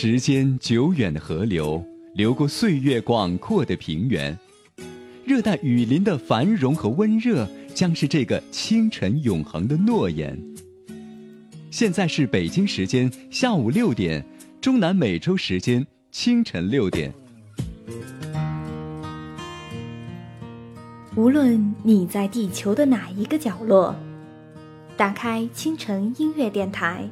时间久远的河流，流过岁月广阔的平原，热带雨林的繁荣和温热，将是这个清晨永恒的诺言。现在是北京时间下午六点，中南美洲时间清晨六点。无论你在地球的哪一个角落，打开清晨音乐电台，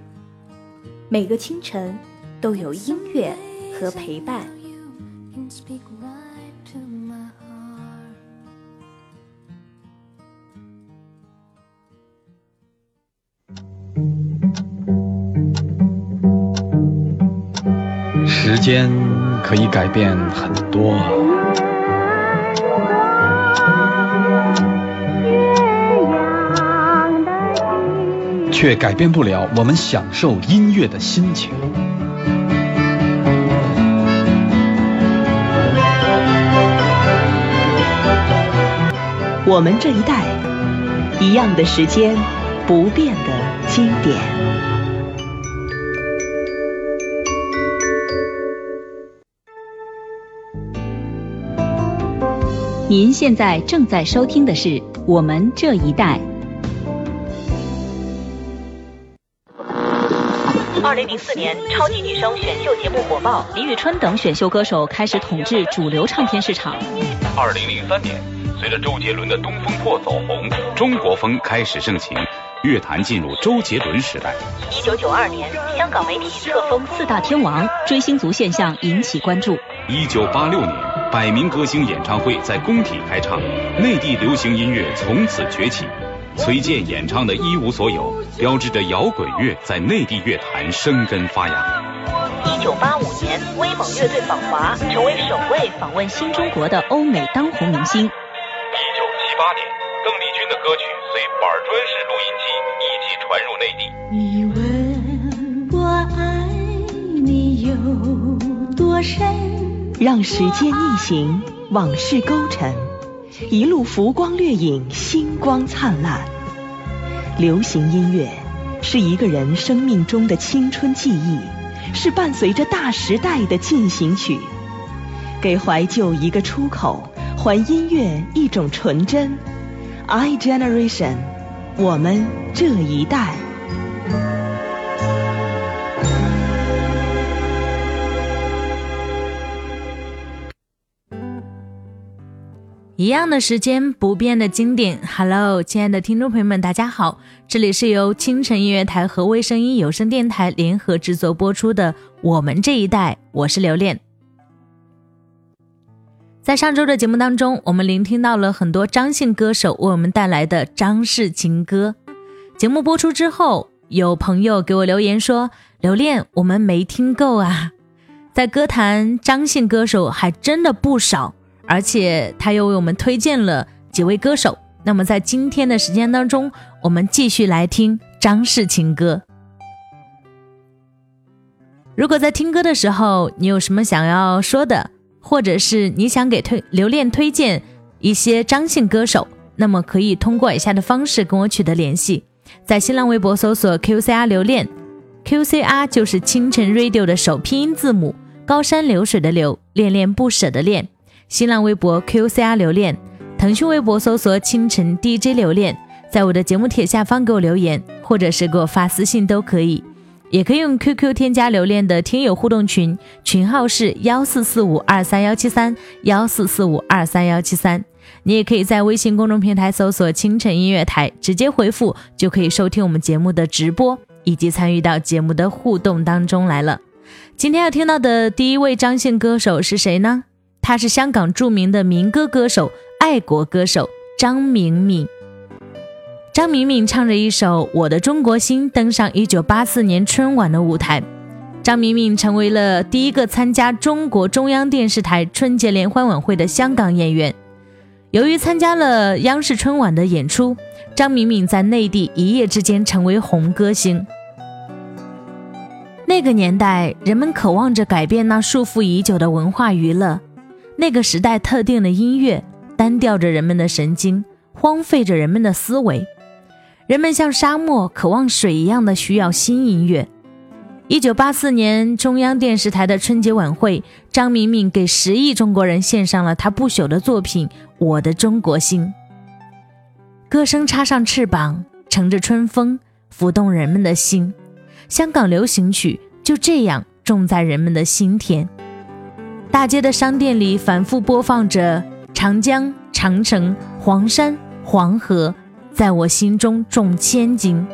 每个清晨。都有音乐和陪伴。时间可以改变很多，却改变不了我们享受音乐的心情。我们这一代，一样的时间，不变的经典。您现在正在收听的是《我们这一代》。二零零四年，超级女声选秀节目火爆，李宇春等选秀歌手开始统治主流唱片市场。二零零三年。随着周杰伦的《东风破》走红，中国风开始盛行，乐坛进入周杰伦时代。一九九二年，香港媒体册封四大天王，追星族现象引起关注。一九八六年，百名歌星演唱会在工体开唱，内地流行音乐从此崛起。崔健演唱的《一无所有》，标志着摇滚乐在内地乐坛生根发芽。一九八五年，威猛乐队访华，成为首位访问新中国的欧美当红明星。八年，邓丽君的歌曲随板砖式录音机一起传入内地。你问我爱你有多深？让时间逆行，往事勾陈，一路浮光掠影，星光灿烂。流行音乐是一个人生命中的青春记忆，是伴随着大时代的进行曲，给怀旧一个出口。还音乐一种纯真，I Generation，我们这一代。一样的时间，不变的经典。Hello，亲爱的听众朋友们，大家好，这里是由清晨音乐台和微声音有声电台联合制作播出的《我们这一代》，我是刘恋。在上周的节目当中，我们聆听到了很多张姓歌手为我们带来的张氏情歌。节目播出之后，有朋友给我留言说：“留恋，我们没听够啊！”在歌坛，张姓歌手还真的不少，而且他又为我们推荐了几位歌手。那么在今天的时间当中，我们继续来听张氏情歌。如果在听歌的时候，你有什么想要说的？或者是你想给推留恋推荐一些张姓歌手，那么可以通过以下的方式跟我取得联系，在新浪微博搜索 QCR 留恋，QCR 就是清晨 Radio 的首拼音字母，高山流水的流，恋恋不舍的恋。新浪微博 QCR 留恋，腾讯微博搜索清晨 DJ 留恋，在我的节目帖下方给我留言，或者是给我发私信都可以。也可以用 QQ 添加留恋的听友互动群，群号是幺四四五二三幺七三幺四四五二三幺七三。你也可以在微信公众平台搜索“清晨音乐台”，直接回复就可以收听我们节目的直播，以及参与到节目的互动当中来了。今天要听到的第一位张姓歌手是谁呢？他是香港著名的民歌歌手、爱国歌手张明敏。张敏敏唱着一首《我的中国心》，登上1984年春晚的舞台。张敏敏成为了第一个参加中国中央电视台春节联欢晚会的香港演员。由于参加了央视春晚的演出，张敏敏在内地一夜之间成为红歌星。那个年代，人们渴望着改变那束缚已久的文化娱乐。那个时代，特定的音乐单调着人们的神经，荒废着人们的思维。人们像沙漠渴望水一样的需要新音乐，一九八四年中央电视台的春节晚会，张明敏给十亿中国人献上了他不朽的作品《我的中国心》。歌声插上翅膀，乘着春风，拂动人们的心。香港流行曲就这样种在人们的心田。大街的商店里反复播放着长江、长城、黄山、黄河，在我心中重千斤。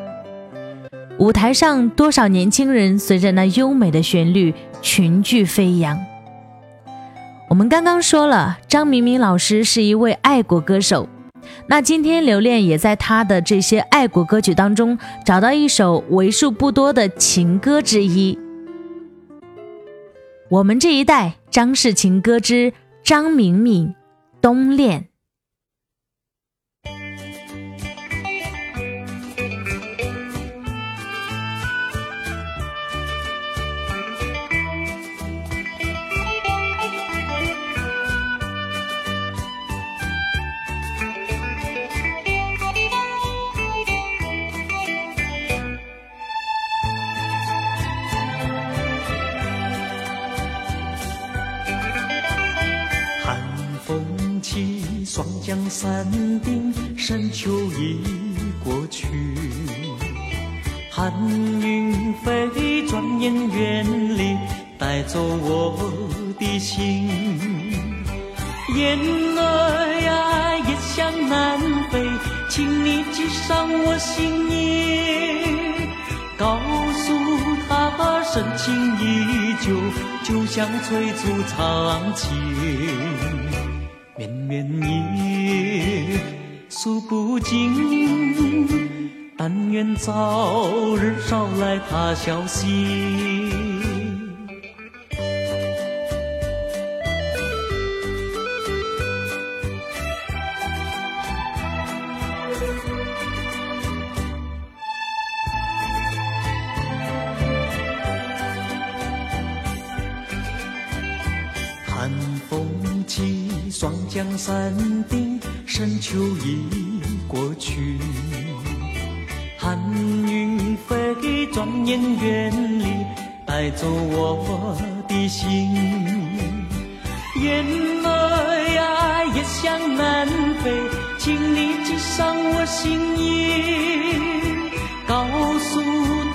舞台上，多少年轻人随着那优美的旋律群聚飞扬。我们刚刚说了，张明敏老师是一位爱国歌手。那今天留恋也在他的这些爱国歌曲当中找到一首为数不多的情歌之一。我们这一代张氏情歌之张明敏《冬恋》。霜降山顶，深秋已过去。寒云飞，转眼远离，带走我的心。雁儿呀，也向南飞，请你系上我心意，告诉他深情依旧，就像翠竹长青。绵绵意，诉不尽，但愿早日捎来他消息。霜降山顶，深秋已过去。寒云飞，转眼远离，带走我的心。雁儿呀，也向南飞，请你系上我心意，告诉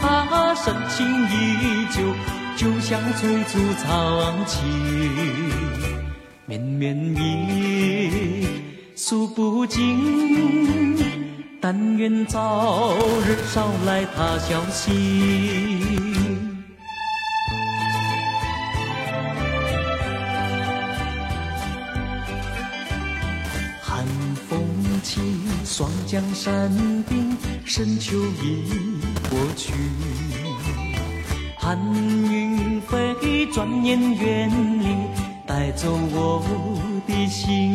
他深情依旧，就像翠竹长青。绵绵意，诉不尽，但愿早日捎来他消息。寒风起，霜降山顶，深秋已过去。寒云飞，转眼远离。带走我的心，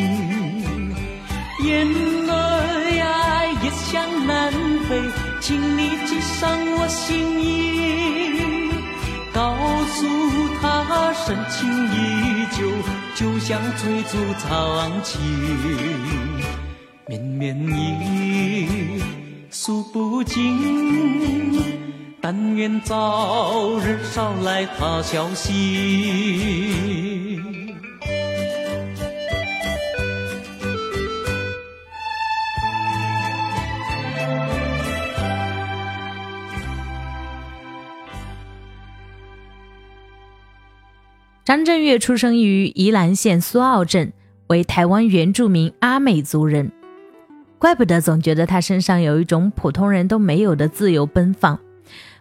雁儿呀，也向南飞，请你系上我心意，告诉他深情依旧，就像翠竹长青。绵绵意，诉不尽，但愿早日捎来他消息。张震岳出生于宜兰县苏澳镇，为台湾原住民阿美族人。怪不得总觉得他身上有一种普通人都没有的自由奔放。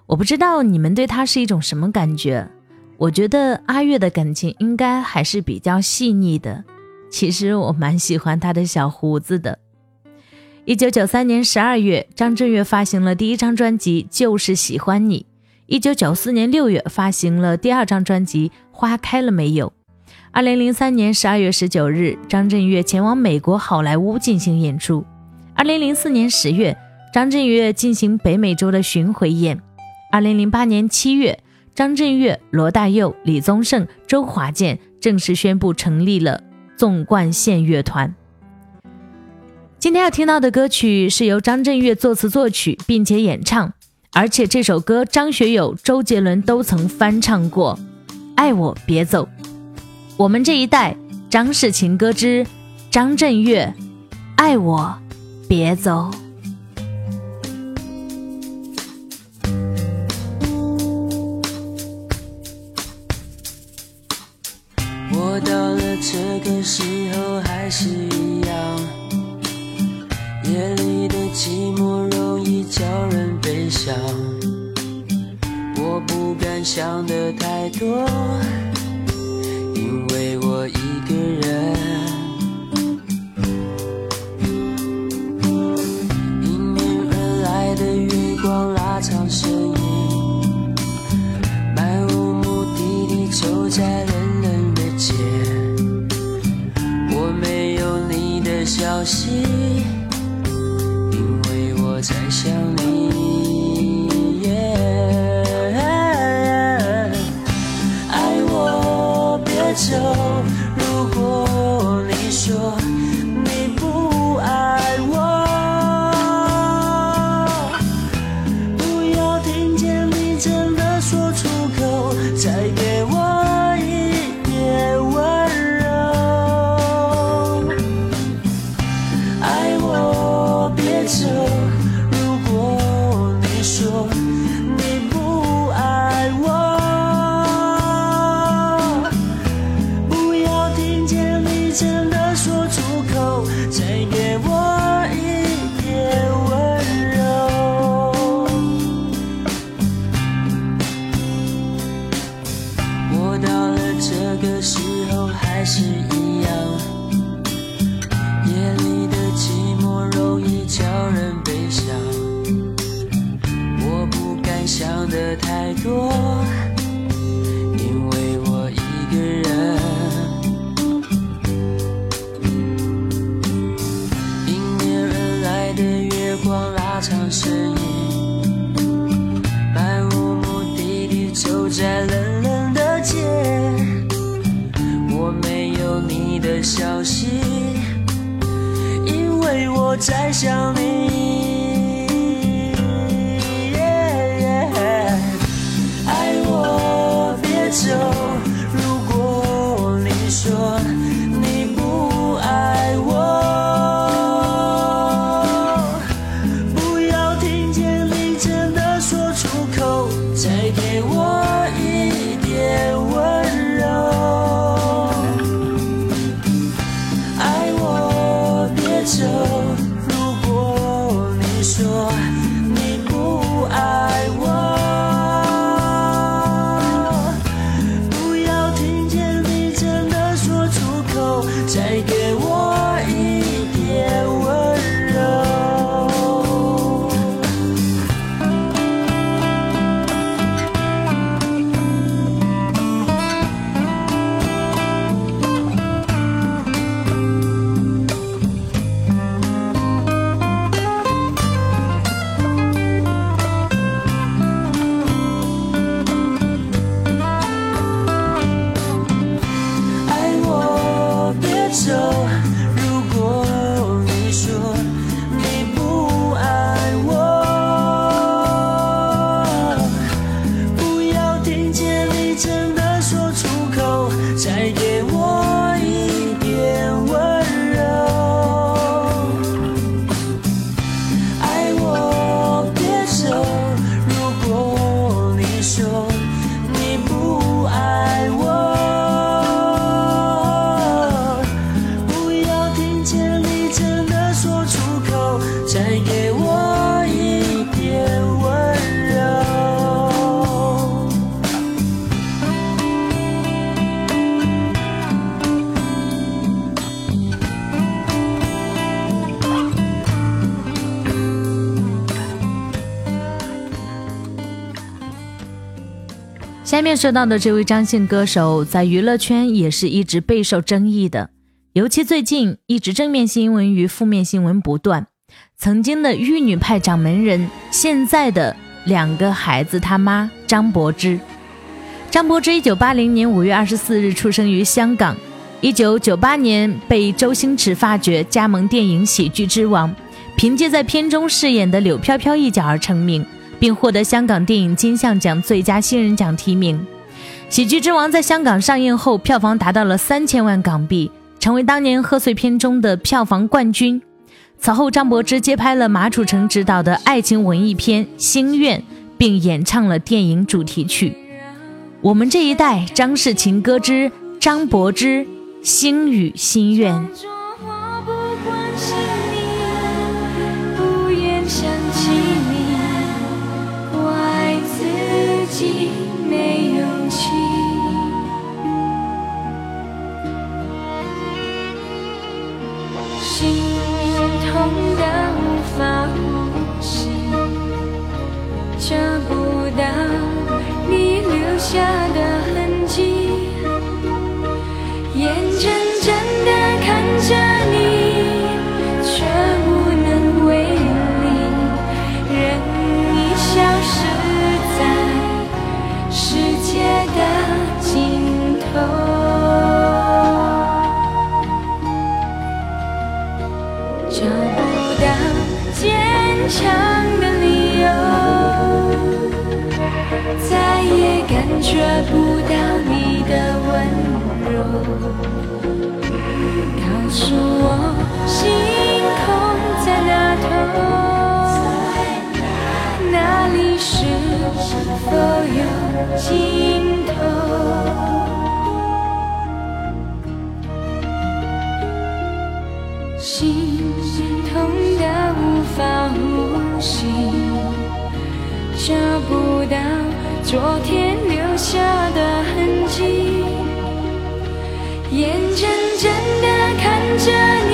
我不知道你们对他是一种什么感觉？我觉得阿月的感情应该还是比较细腻的。其实我蛮喜欢他的小胡子的。一九九三年十二月，张震岳发行了第一张专辑《就是喜欢你》。一九九四年六月，发行了第二张专辑《花开了没有》。二零零三年十二月十九日，张震岳前往美国好莱坞进行演出。二零零四年十月，张震岳进行北美洲的巡回演。二零零八年七月，张震岳、罗大佑、李宗盛、周华健正式宣布成立了纵贯线乐团。今天要听到的歌曲是由张震岳作词作曲，并且演唱。而且这首歌张学友、周杰伦都曾翻唱过，《爱我别走》。我们这一代，张氏情歌之张震岳，《爱我别走》。我到了这个时候还是一样，夜里的寂寞容易叫人悲伤。我不敢想的太多，因为我一个人。迎面而来的月光拉长身影，漫无目的地走在冷冷的街。我没有你的消息，因为我在想说出面说到的这位张姓歌手，在娱乐圈也是一直备受争议的，尤其最近一直正面新闻与负面新闻不断。曾经的玉女派掌门人，现在的两个孩子他妈张柏芝。张柏芝一九八零年五月二十四日出生于香港，一九九八年被周星驰发掘，加盟电影《喜剧之王》，凭借在片中饰演的柳飘飘一角而成名。并获得香港电影金像奖最佳新人奖提名。《喜剧之王》在香港上映后，票房达到了三千万港币，成为当年贺岁片中的票房冠军。此后，张柏芝接拍了马楚成执导的爱情文艺片《心愿》，并演唱了电影主题曲。我们这一代张氏情歌之张柏芝《星语心愿》。痛得无法呼吸找不到你留下的得不到你的温柔告诉我星空在哪头哪里是否有尽头心痛得无法呼吸找不到昨天留下的痕迹，眼睁睁的看着你，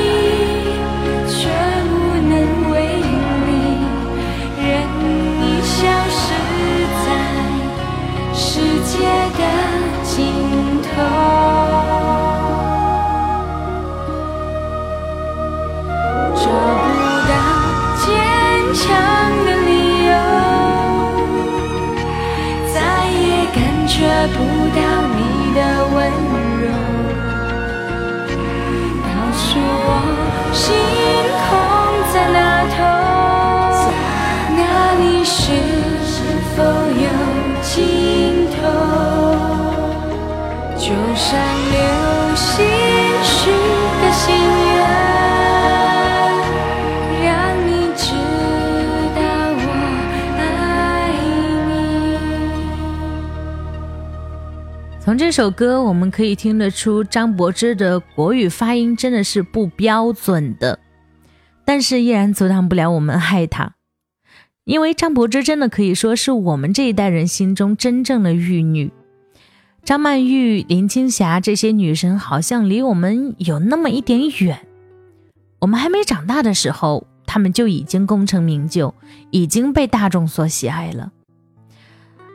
首歌我们可以听得出，张柏芝的国语发音真的是不标准的，但是依然阻挡不了我们爱她，因为张柏芝真的可以说是我们这一代人心中真正的玉女。张曼玉、林青霞这些女神好像离我们有那么一点远，我们还没长大的时候，她们就已经功成名就，已经被大众所喜爱了。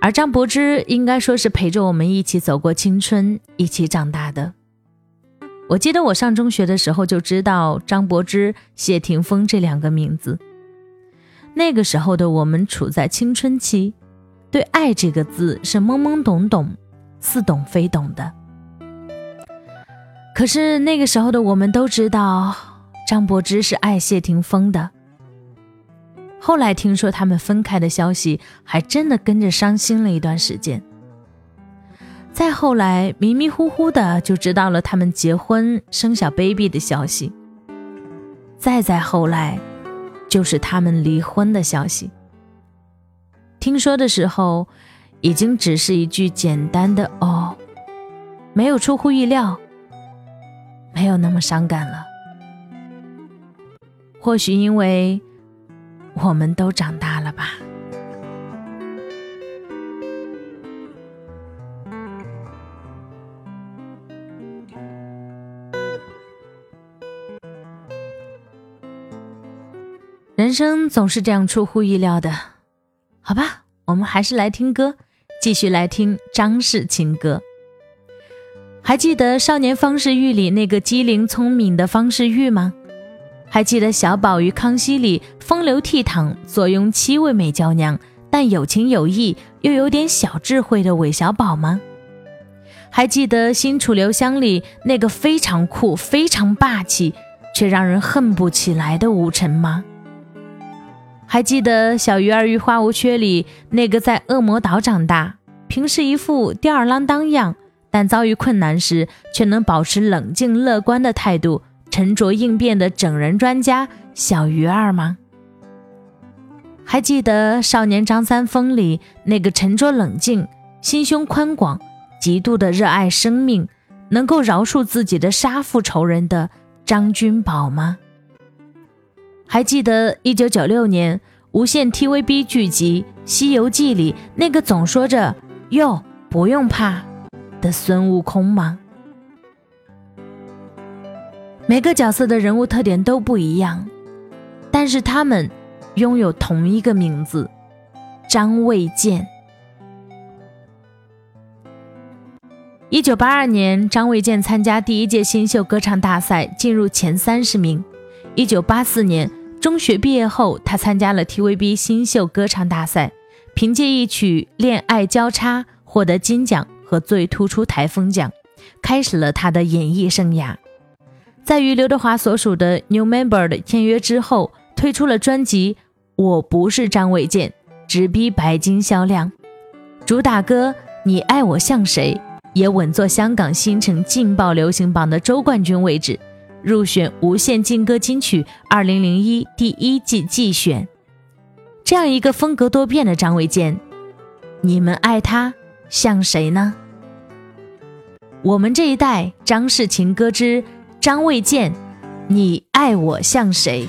而张柏芝应该说是陪着我们一起走过青春，一起长大的。我记得我上中学的时候就知道张柏芝、谢霆锋这两个名字。那个时候的我们处在青春期，对“爱”这个字是懵懵懂懂、似懂非懂的。可是那个时候的我们都知道，张柏芝是爱谢霆锋的。后来听说他们分开的消息，还真的跟着伤心了一段时间。再后来，迷迷糊糊的就知道了他们结婚生小 baby 的消息。再再后来，就是他们离婚的消息。听说的时候，已经只是一句简单的“哦”，没有出乎意料，没有那么伤感了。或许因为。我们都长大了吧？人生总是这样出乎意料的，好吧，我们还是来听歌，继续来听张氏情歌。还记得《少年方世玉》里那个机灵聪明的方世玉吗？还记得小宝与康熙里风流倜傥、坐拥七位美娇娘，但有情有义又有点小智慧的韦小宝吗？还记得新楚留香里那个非常酷、非常霸气，却让人恨不起来的吴承吗？还记得《小鱼儿与花无缺》里那个在恶魔岛长大，平时一副吊儿郎当样，但遭遇困难时却能保持冷静乐观的态度，沉着应变的整人专家小鱼儿吗？还记得《少年张三丰》里那个沉着冷静、心胸宽广、极度的热爱生命，能够饶恕自己的杀父仇人的张君宝吗？还记得1996年无线 TVB 剧集《西游记》里那个总说着“哟，不用怕”的孙悟空吗？每个角色的人物特点都不一样，但是他们。拥有同一个名字，张卫健。一九八二年，张卫健参加第一届新秀歌唱大赛，进入前三十名。一九八四年，中学毕业后，他参加了 TVB 新秀歌唱大赛，凭借一曲《恋爱交叉》获得金奖和最突出台风奖，开始了他的演艺生涯。在与刘德华所属的 New Member 的签约之后。推出了专辑《我不是张卫健》，直逼白金销量。主打歌《你爱我像谁》也稳坐香港新城劲爆流行榜的周冠军位置，入选无线劲歌金曲二零零一第一季季选。这样一个风格多变的张卫健，你们爱他像谁呢？我们这一代张氏情歌之张卫健，你爱我像谁？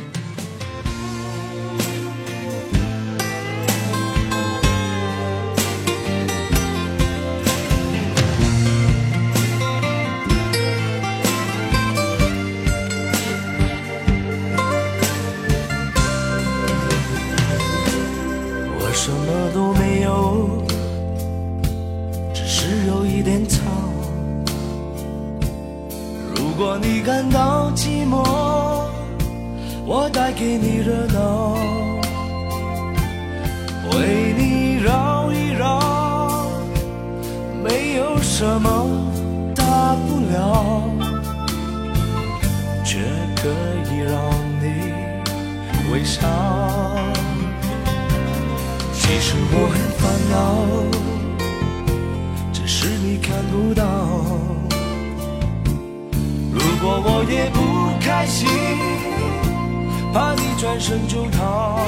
感到寂寞我带给你热闹为你绕一绕没有什么大不了。却可以让你微笑其实我很烦恼只是你看不到。如果我也不开心，怕你转身就逃。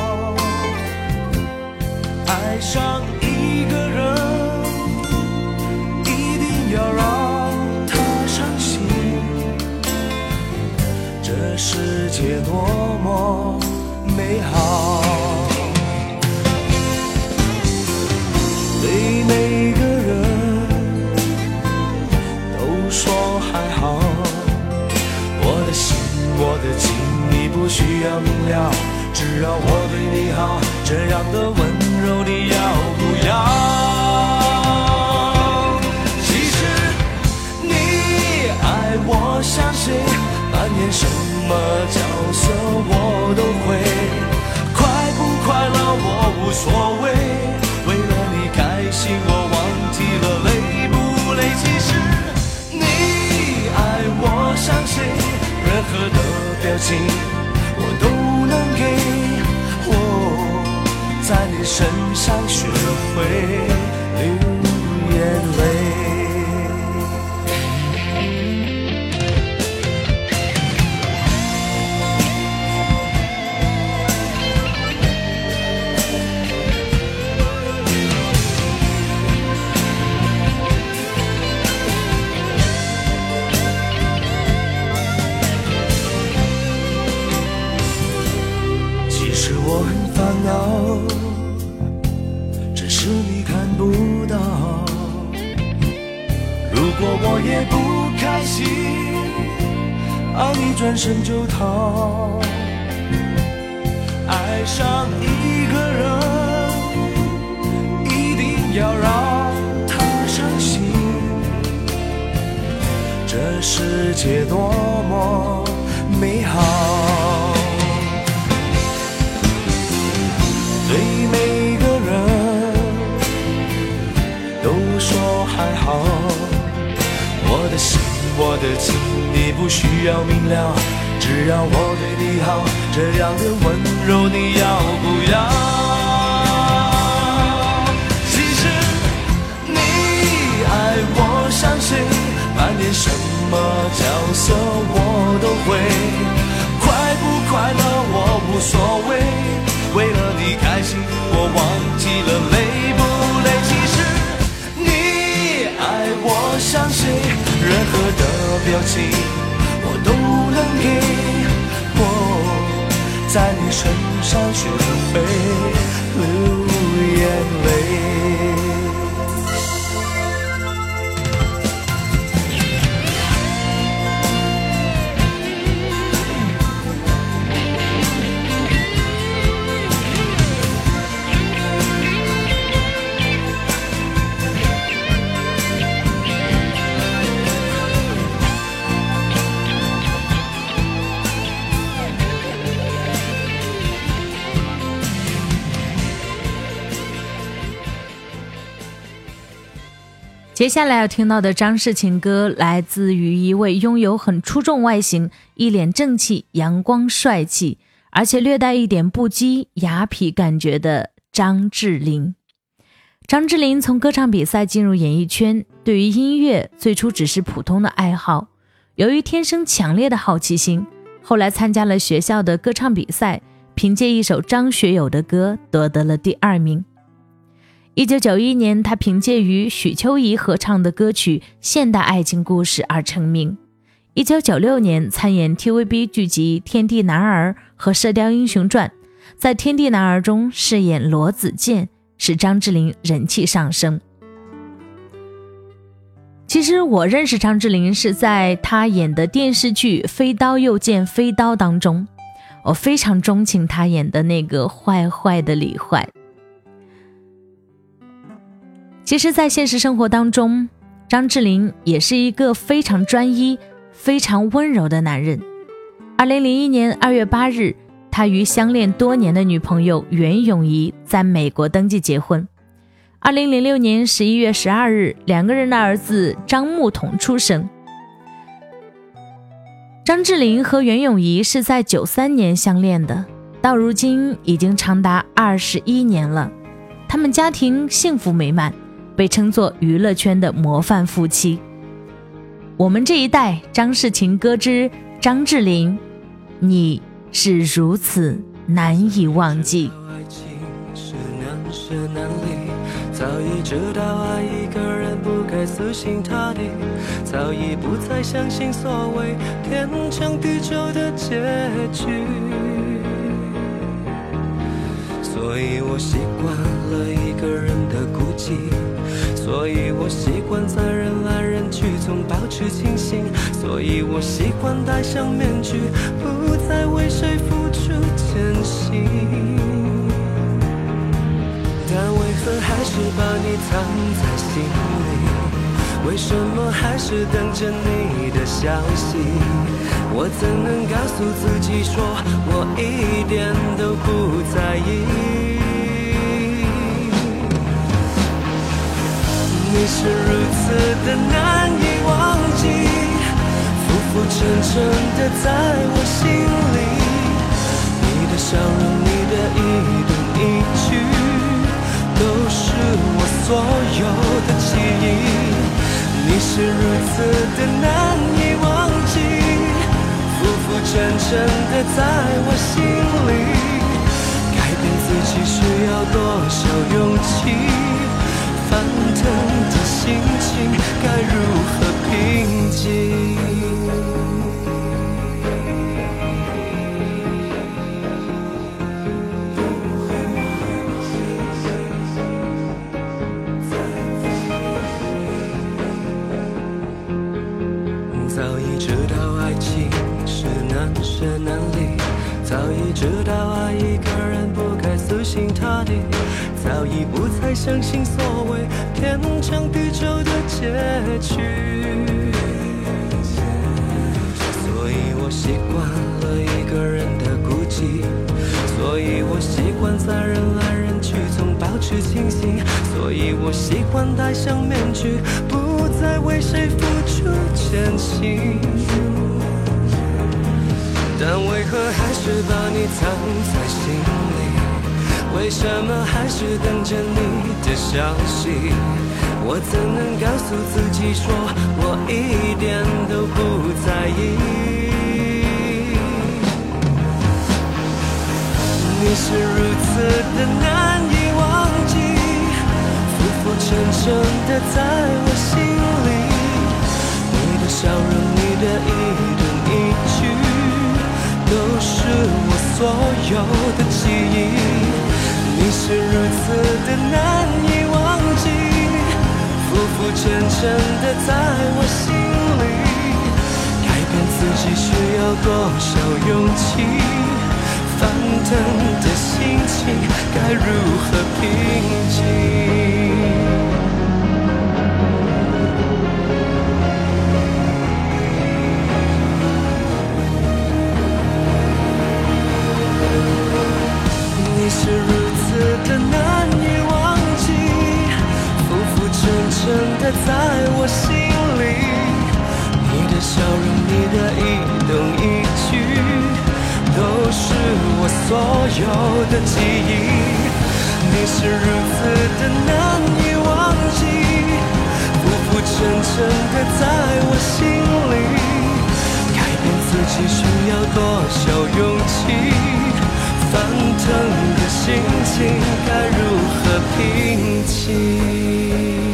爱上一个人。一定要让他伤心，这世界多么美好。对每不需要明了，只要我对你好，这样的温柔你要不要？其实你爱我像谁扮演什么角色我都会，快不快乐我无所谓，为了你开心我忘记了累不累。其实你爱我像谁，任何的表情我都能给，我在你身上学会流眼泪。一转身就逃，爱上一个人，一定要让他伤心。这世界多么美好，我的。情，你不需要明了，只要我对你好，这样的温柔你要不要？其实你爱我像谁，扮演什么角色我都会，快不快乐我无所谓，为了你开心我忘记了累不累。其实你爱我像谁，任何的表情。我都能给我，在你身上学会流眼泪。接下来要听到的张氏情歌，来自于一位拥有很出众外形、一脸正气、阳光帅气，而且略带一点不羁雅痞感觉的张智霖。张智霖从歌唱比赛进入演艺圈，对于音乐最初只是普通的爱好，由于天生强烈的好奇心，后来参加了学校的歌唱比赛，凭借一首张学友的歌夺得了第二名。一九九一年，他凭借与许秋怡合唱的歌曲《现代爱情故事》而成名。一九九六年，参演 TVB 剧集《天地男儿》和《射雕英雄传》，在《天地男儿》中饰演罗子健，使张智霖人气上升。其实我认识张智霖是在他演的电视剧《飞刀又见飞刀》当中，我非常钟情他演的那个坏坏的李坏。其实，在现实生活当中，张智霖也是一个非常专一、非常温柔的男人。二零零一年二月八日，他与相恋多年的女朋友袁咏仪在美国登记结婚。二零零六年十一月十二日，两个人的儿子张牧童出生。张智霖和袁咏仪是在九三年相恋的，到如今已经长达二十一年了，他们家庭幸福美满。被称作娱乐圈的模范夫妻。我们这一代张氏情歌之张智霖，你是如此难以忘记。早已知道爱一个人不该死心塌地，早已不再相信所谓天长地久的结局。所以我习惯了一个人的孤寂。所以我习惯在人来人去中保持清醒，所以我习惯戴上面具，不再为谁付出真心。但为何还是把你藏在心里？为什么还是等着你的消息？我怎能告诉自己说我一点都不在意？你是如此的难以忘记，浮浮沉沉的在我心里。你的笑容，你的一动一举，都是我所有的记忆。你是如此的难以忘记，浮浮沉沉的在我心里。改变自己需要多少勇气？翻腾的心情该如何平静？早已知道爱情是难舍难离，早已知道爱一个人不该死心塌地。你不再相信所谓天长地久的结局，所以我习惯了一个人的孤寂，所以我习惯在人来人去中保持清醒，所以我习惯戴上面具，不再为谁付出真心。但为何还是把你藏在心里？为什么还是等着你的消息？我怎能告诉自己说我一点都不在意？你是如此的难以忘记，浮浮沉沉的在我心里。你的笑容，你的一动一句，都是我所有的记忆。你是如此的难以忘记，浮浮沉沉的在我心里。改变自己需要多少勇气？翻腾的心情该如何平静？你是如的难以忘记，浮浮沉沉的在我心里。你的笑容，你的一动一举。都是我所有的记忆，你是如此的难以忘记，浮浮沉沉的在我心里。改变自己需要多少勇气？翻腾的心情该如何平静？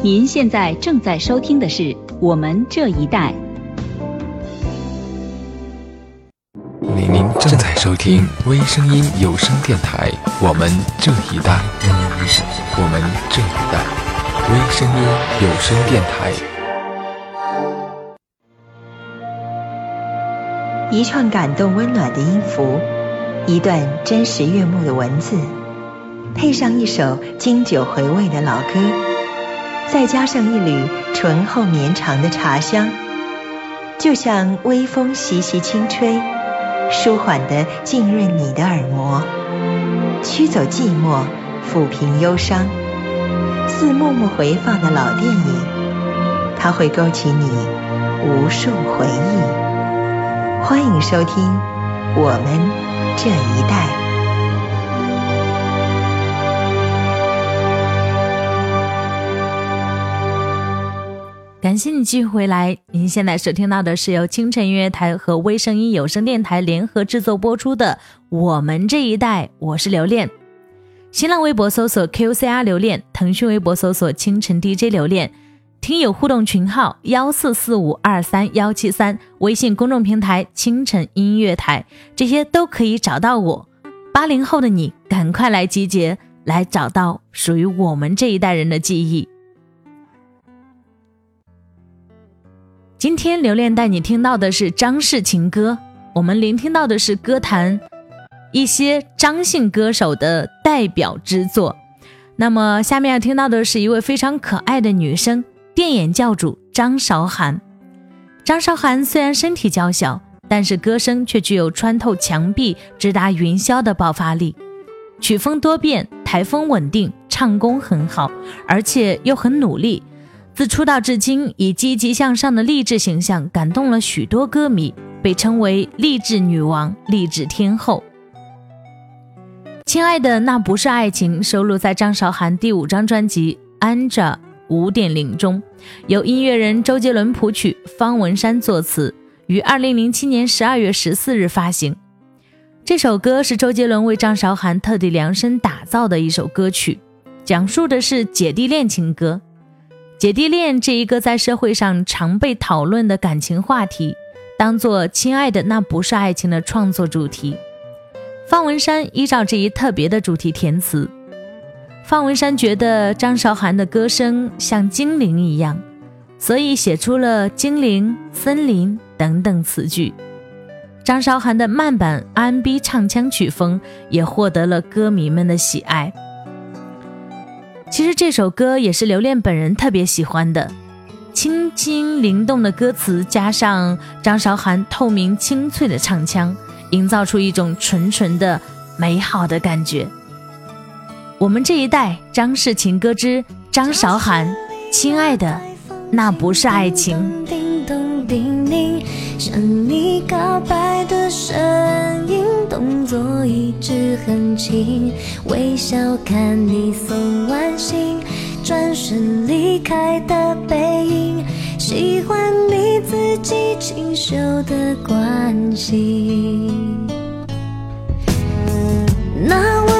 您现在正在收听的是《我们这一代》。您您正在收听微声音有声电台《我们这一代》，我们这一代微声音有声电台。一串感动温暖的音符，一段真实悦目的文字，配上一首经久回味的老歌。再加上一缕醇厚绵长的茶香，就像微风习习轻吹，舒缓地浸润你的耳膜，驱走寂寞，抚平忧伤，似默默回放的老电影，它会勾起你无数回忆。欢迎收听我们这一代。感谢你继续回来。您现在收听到的是由清晨音乐台和微声音有声电台联合制作播出的《我们这一代》，我是留恋。新浪微博搜索 QCR 留恋，腾讯微博搜索清晨 DJ 留恋，听友互动群号幺四四五二三幺七三，微信公众平台清晨音乐台，这些都可以找到我。八零后的你，赶快来集结，来找到属于我们这一代人的记忆。今天留恋带你听到的是张氏情歌，我们聆听到的是歌坛一些张姓歌手的代表之作。那么下面要听到的是一位非常可爱的女生，电眼教主张韶涵。张韶涵虽然身体娇小，但是歌声却具有穿透墙壁、直达云霄的爆发力，曲风多变，台风稳定，唱功很好，而且又很努力。自出道至今，以积极向上的励志形象感动了许多歌迷，被称为励志女王、励志天后。亲爱的，那不是爱情，收录在张韶涵第五张专辑《安着五点零》中，由音乐人周杰伦谱曲，方文山作词，于二零零七年十二月十四日发行。这首歌是周杰伦为张韶涵特地量身打造的一首歌曲，讲述的是姐弟恋情歌。姐弟恋这一个在社会上常被讨论的感情话题，当做《亲爱的那不是爱情》的创作主题。方文山依照这一特别的主题填词。方文山觉得张韶涵的歌声像精灵一样，所以写出了精灵、森林等等词句。张韶涵的慢版 R&B 唱腔曲风也获得了歌迷们的喜爱。其实这首歌也是刘恋本人特别喜欢的，轻轻灵动的歌词加上张韶涵透明清脆的唱腔，营造出一种纯纯的美好的感觉。我们这一代张氏情歌之张韶涵，亲爱的，那不是爱情。向你告白的声音，动作一直很轻，微笑看你送完信，转身离开的背影，喜欢你自己清秀的关心。那温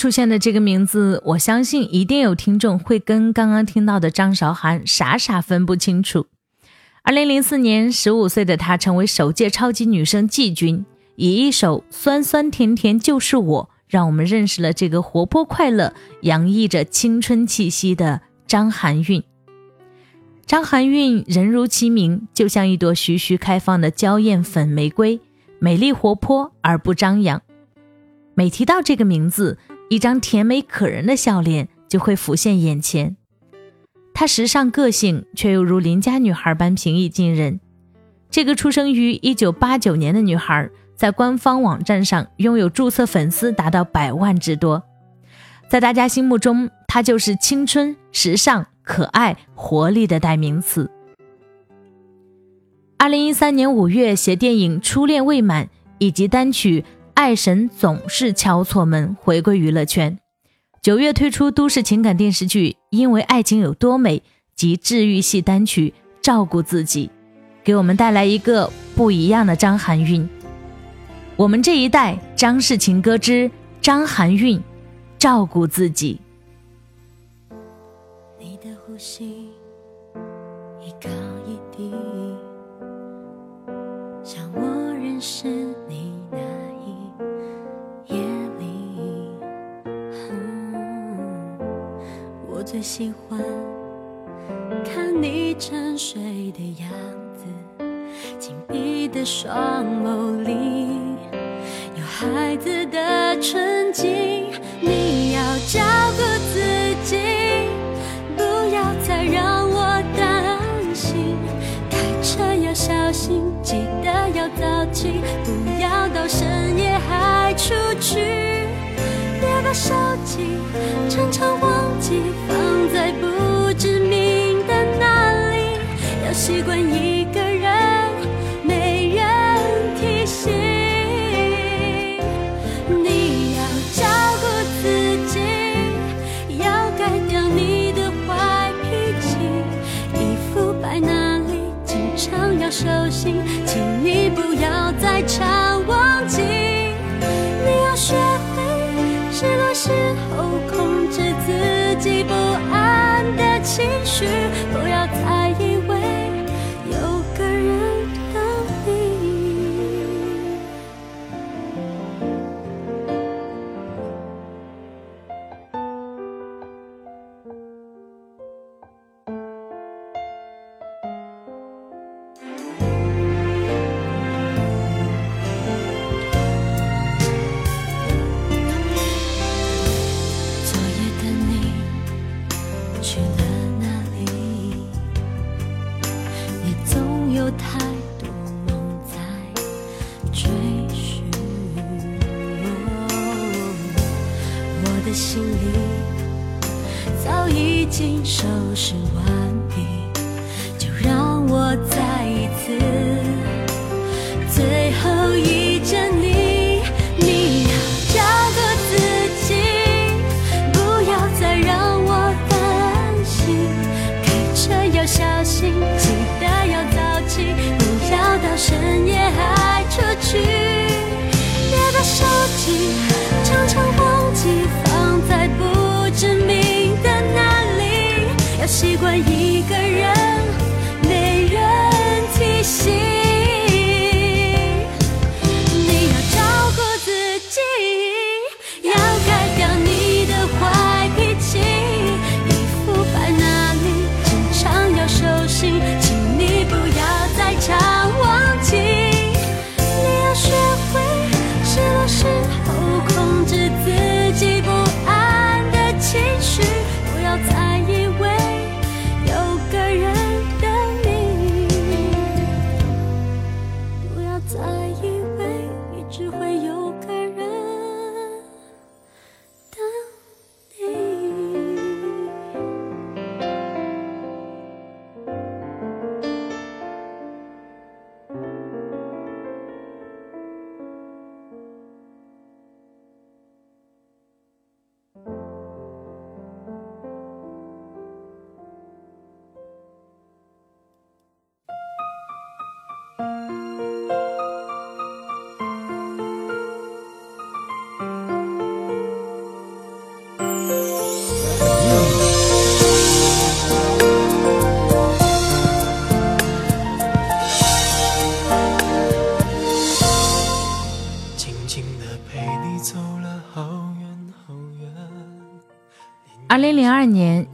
出现的这个名字，我相信一定有听众会跟刚刚听到的张韶涵傻傻分不清楚。二零零四年，十五岁的她成为首届超级女声季军，以一首《酸酸甜甜就是我》，让我们认识了这个活泼快乐、洋溢着青春气息的张含韵。张含韵人如其名，就像一朵徐徐开放的娇艳粉玫瑰，美丽活泼而不张扬。每提到这个名字，一张甜美可人的笑脸就会浮现眼前。她时尚个性，却又如邻家女孩般平易近人。这个出生于1989年的女孩，在官方网站上拥有注册粉丝达到百万之多。在大家心目中，她就是青春、时尚、可爱、活力的代名词。二零一三年五月，携电影《初恋未满》以及单曲《爱神总是敲错门》回归娱乐圈。九月推出都市情感电视剧《因为爱情有多美》及治愈系单曲《照顾自己》，给我们带来一个不一样的张含韵。我们这一代张氏情歌之张含韵，照顾自己。你的呼吸一高一低，像我认识最喜欢看你沉睡的样子，紧闭的双眸里有孩子的纯净。你要照顾自己。不要再让我担心，开车要小心，记得要早起，不要到深夜还出去。把手机常常忘记放在不知名的哪里，要习惯一个人，没人提醒。你要照顾自己，要改掉你的坏脾气，衣服摆哪里，经常要收心，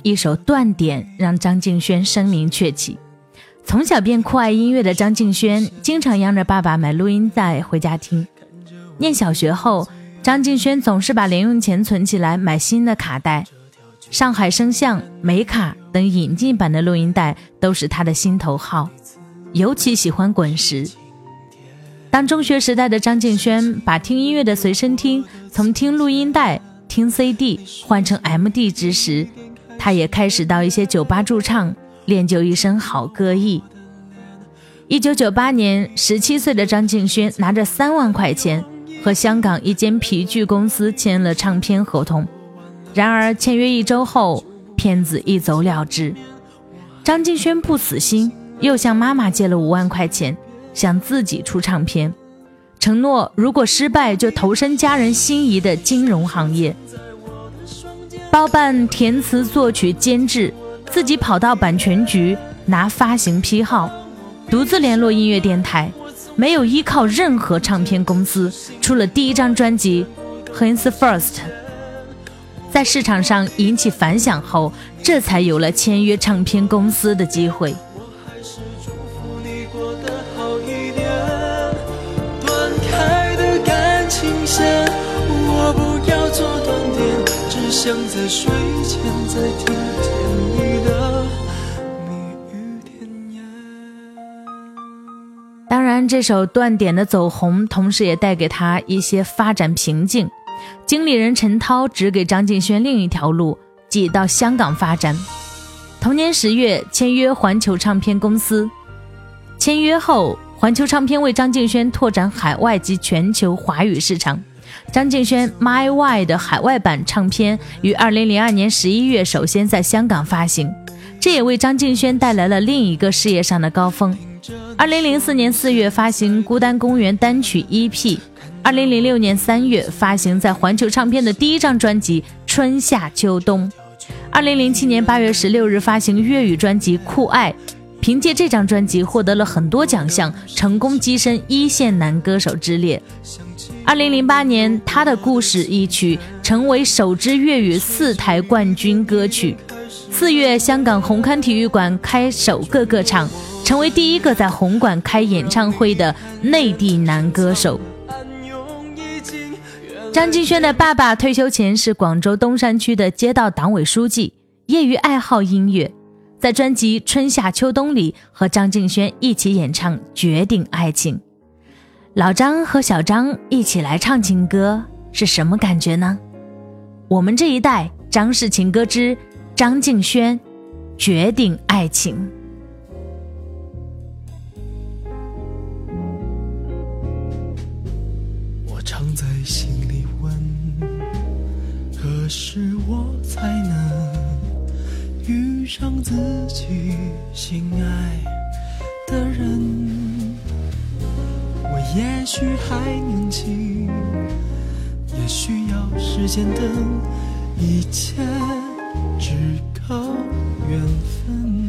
一首《断点》让张敬轩声名鹊起。从小便酷爱音乐的张敬轩，经常央着爸爸买录音带回家听。念小学后，张敬轩总是把零用钱存起来买新的卡带，上海声像、美卡等引进版的录音带都是他的心头好，尤其喜欢滚石。当中学时代的张敬轩把听音乐的随身听从听录音带、听 CD 换成 MD 之时，他也开始到一些酒吧驻唱，练就一身好歌艺。一九九八年，十七岁的张敬轩拿着三万块钱，和香港一间皮具公司签了唱片合同。然而，签约一周后，片子一走了之。张敬轩不死心，又向妈妈借了五万块钱，想自己出唱片，承诺如果失败就投身家人心仪的金融行业，包办填词、作曲、监制，自己跑到版权局拿发行批号。独自联络音乐电台，没有依靠任何唱片公司，出了第一张专辑《Hands First》，在市场上引起反响后，这才有了签约唱片公司的机会。想在睡前再听见你的蜜语甜言。当然，这首断点的走红，同时也带给他一些发展瓶颈。经理人陈涛指给张敬轩另一条路，即到香港发展。同年十月，签约环球唱片公司。签约后，环球唱片为张敬轩拓展海外及全球华语市场。张敬轩《My Why》的海外版唱片于二零零二年十一月首先在香港发行，这也为张敬轩带来了另一个事业上的高峰。二零零四年四月发行《孤单公园》单曲 EP，二零零六年三月发行在环球唱片的第一张专辑《春夏秋冬》，二零零七年八月十六日发行粤语专辑《酷爱》，凭借这张专辑获得了很多奖项，成功跻身一线男歌手之列。二零零八年，他的故事一曲成为首支粤语四台冠军歌曲。四月，香港红磡体育馆开首个个场。成为第一个在红馆开演唱会的内地男歌手。张敬轩的爸爸退休前是广州东山区的街道党委书记，业余爱好音乐，在专辑《春夏秋冬》里和张敬轩一起演唱《决定爱情》。老张和小张一起来唱情歌是什么感觉呢？我们这一代张氏情歌之张敬轩《决定爱情》。遇上自己心爱的人？我也许还年轻，也需要时间等，一切只靠缘分。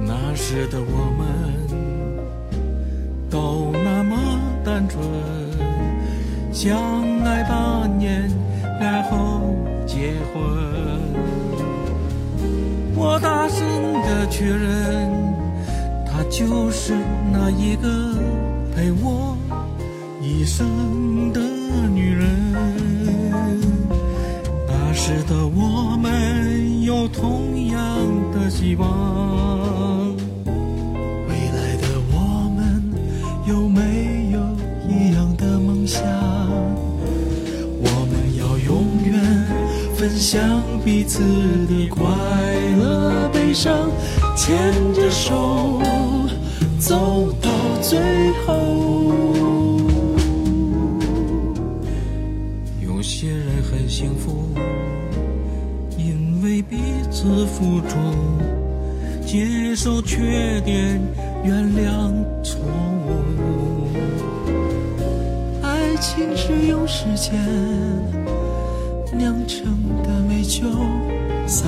那时的我们都那么单纯。相爱八年，然后结婚。我大声的确认，她就是那一个陪我一生的女人。那时的我们有同样的希望，未来的我们有没有一样的梦想？分享彼此的快乐悲伤，牵着手走到最后。有些人很幸福，因为彼此付出，接受缺点，原谅错误。爱情是用时间。酿成的美酒，洒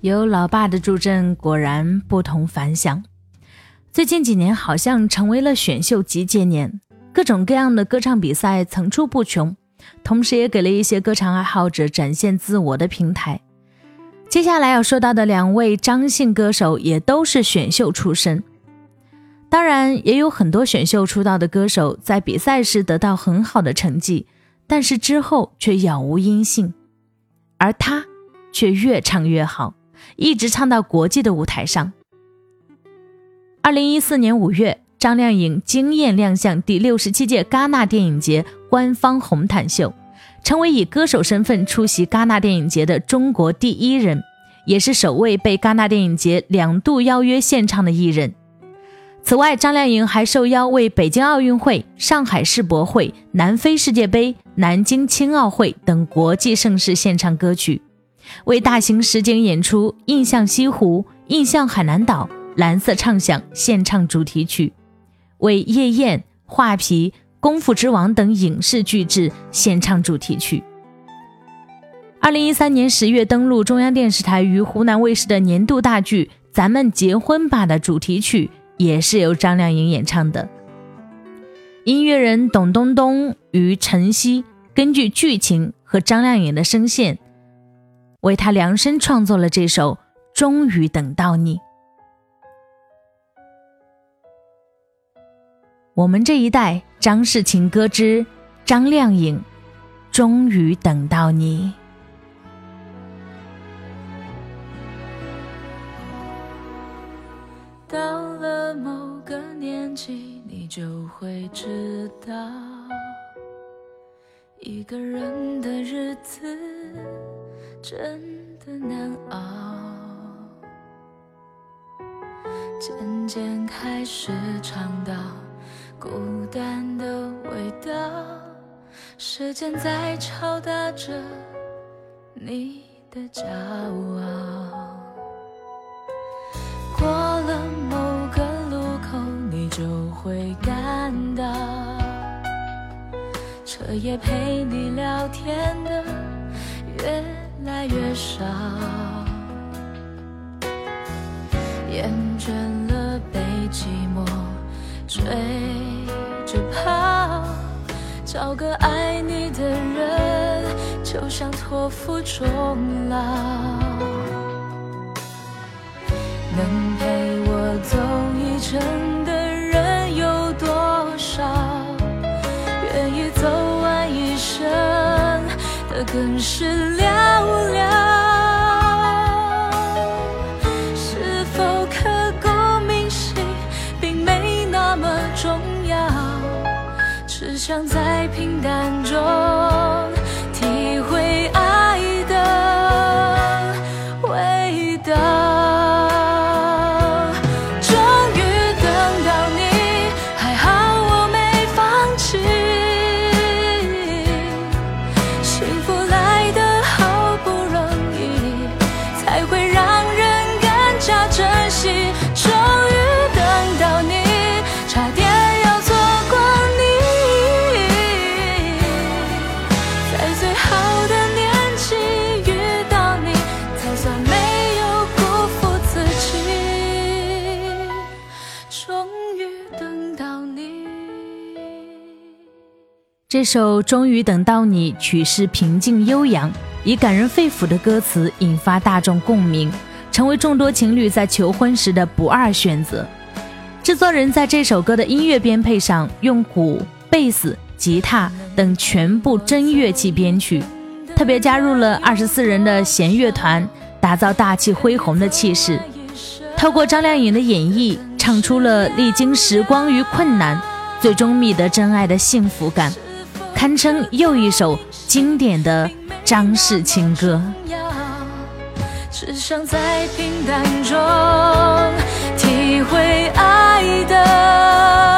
有老爸的助阵，果然不同凡响。最近几年好像成为了选秀集结年，各种各样的歌唱比赛层出不穷，同时也给了一些歌唱爱好者展现自我的平台。接下来要说到的两位张姓歌手也都是选秀出身，当然也有很多选秀出道的歌手在比赛时得到很好的成绩，但是之后却杳无音信，而他却越唱越好。一直唱到国际的舞台上。二零一四年五月，张靓颖惊艳亮相第六十七届戛纳电影节官方红毯秀，成为以歌手身份出席戛纳电影节的中国第一人，也是首位被戛纳电影节两度邀约献唱的艺人。此外，张靓颖还受邀为北京奥运会、上海世博会、南非世界杯、南京青奥会等国际盛事献唱歌曲。为大型实景演出《印象西湖》《印象海南岛》《蓝色畅想》献唱主题曲，为《夜宴》《画皮》《功夫之王》等影视巨制献唱主题曲。二零一三年十月登陆中央电视台与湖南卫视的年度大剧《咱们结婚吧》的主题曲也是由张靓颖演唱的。音乐人董冬冬与陈曦根据剧情和张靓颖的声线。为她量身创作了这首《终于等到你》。我们这一代张氏情歌之张靓颖，《终于等到你》。到了某个年纪，你就会知道，一个人的日子。真的难熬，渐渐开始尝到孤单的味道，时间在敲打着你的骄傲。过了某个路口，你就会感到，彻夜陪你聊天的越。来越少，厌倦了被寂寞追着跑，找个爱你的人，就像托付终老。能陪我走一程终于等到你，差点要错过你，在最好的年纪遇到你，才算没有辜负自己。终于等到你。这首《终于等到你》曲式平静悠扬，以感人肺腑的歌词引发大众共鸣。成为众多情侣在求婚时的不二选择。制作人在这首歌的音乐编配上用鼓、贝斯、吉他等全部真乐器编曲，特别加入了二十四人的弦乐团，打造大气恢宏的气势。透过张靓颖的演绎，唱出了历经时光与困难，最终觅得真爱的幸福感。堪称又一首经典的张氏情歌。只想在平淡中体会爱的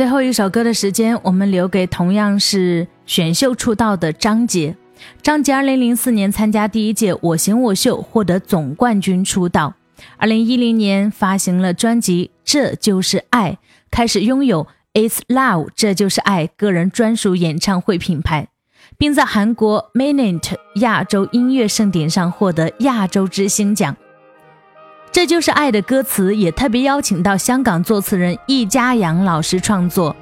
最后一首歌的时间，我们留给同样是选秀出道的张杰。张杰2004年参加第一届《我型我秀》，获得总冠军出道。2010年发行了专辑《这就是爱》，开始拥有 It's Love 这就是爱个人专属演唱会品牌，并在韩国 Minute 亚洲音乐盛典上获得亚洲之星奖。这就是爱的歌词也特别邀请到香港作词人易家扬老师创作。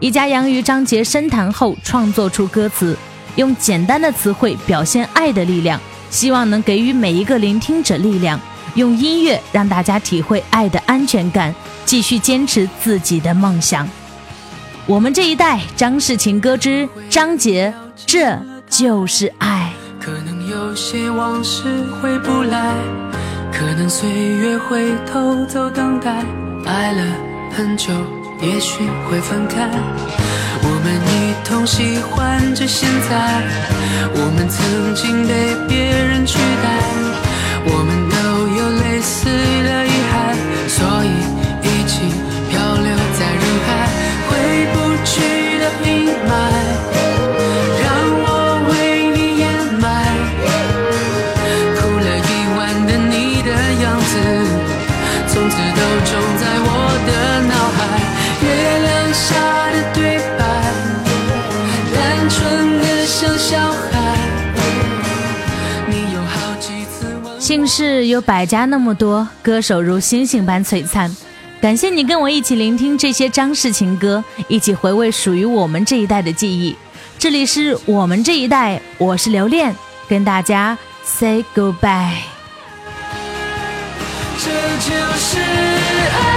易家扬于张杰深谈后创作出歌词，用简单的词汇表现爱的力量，希望能给予每一个聆听者力量，用音乐让大家体会爱的安全感，继续坚持自己的梦想。我们这一代张氏情歌之张杰，这就是爱。可能有些往事回不来，可能岁月会偷走等待，爱了很久，也许会分开。我们一同喜欢着现在，我们曾经被别人取代，我们都有类似的是有百家那么多，歌手如星星般璀璨。感谢你跟我一起聆听这些张氏情歌，一起回味属于我们这一代的记忆。这里是我们这一代，我是刘恋，跟大家 say goodbye。这就是爱，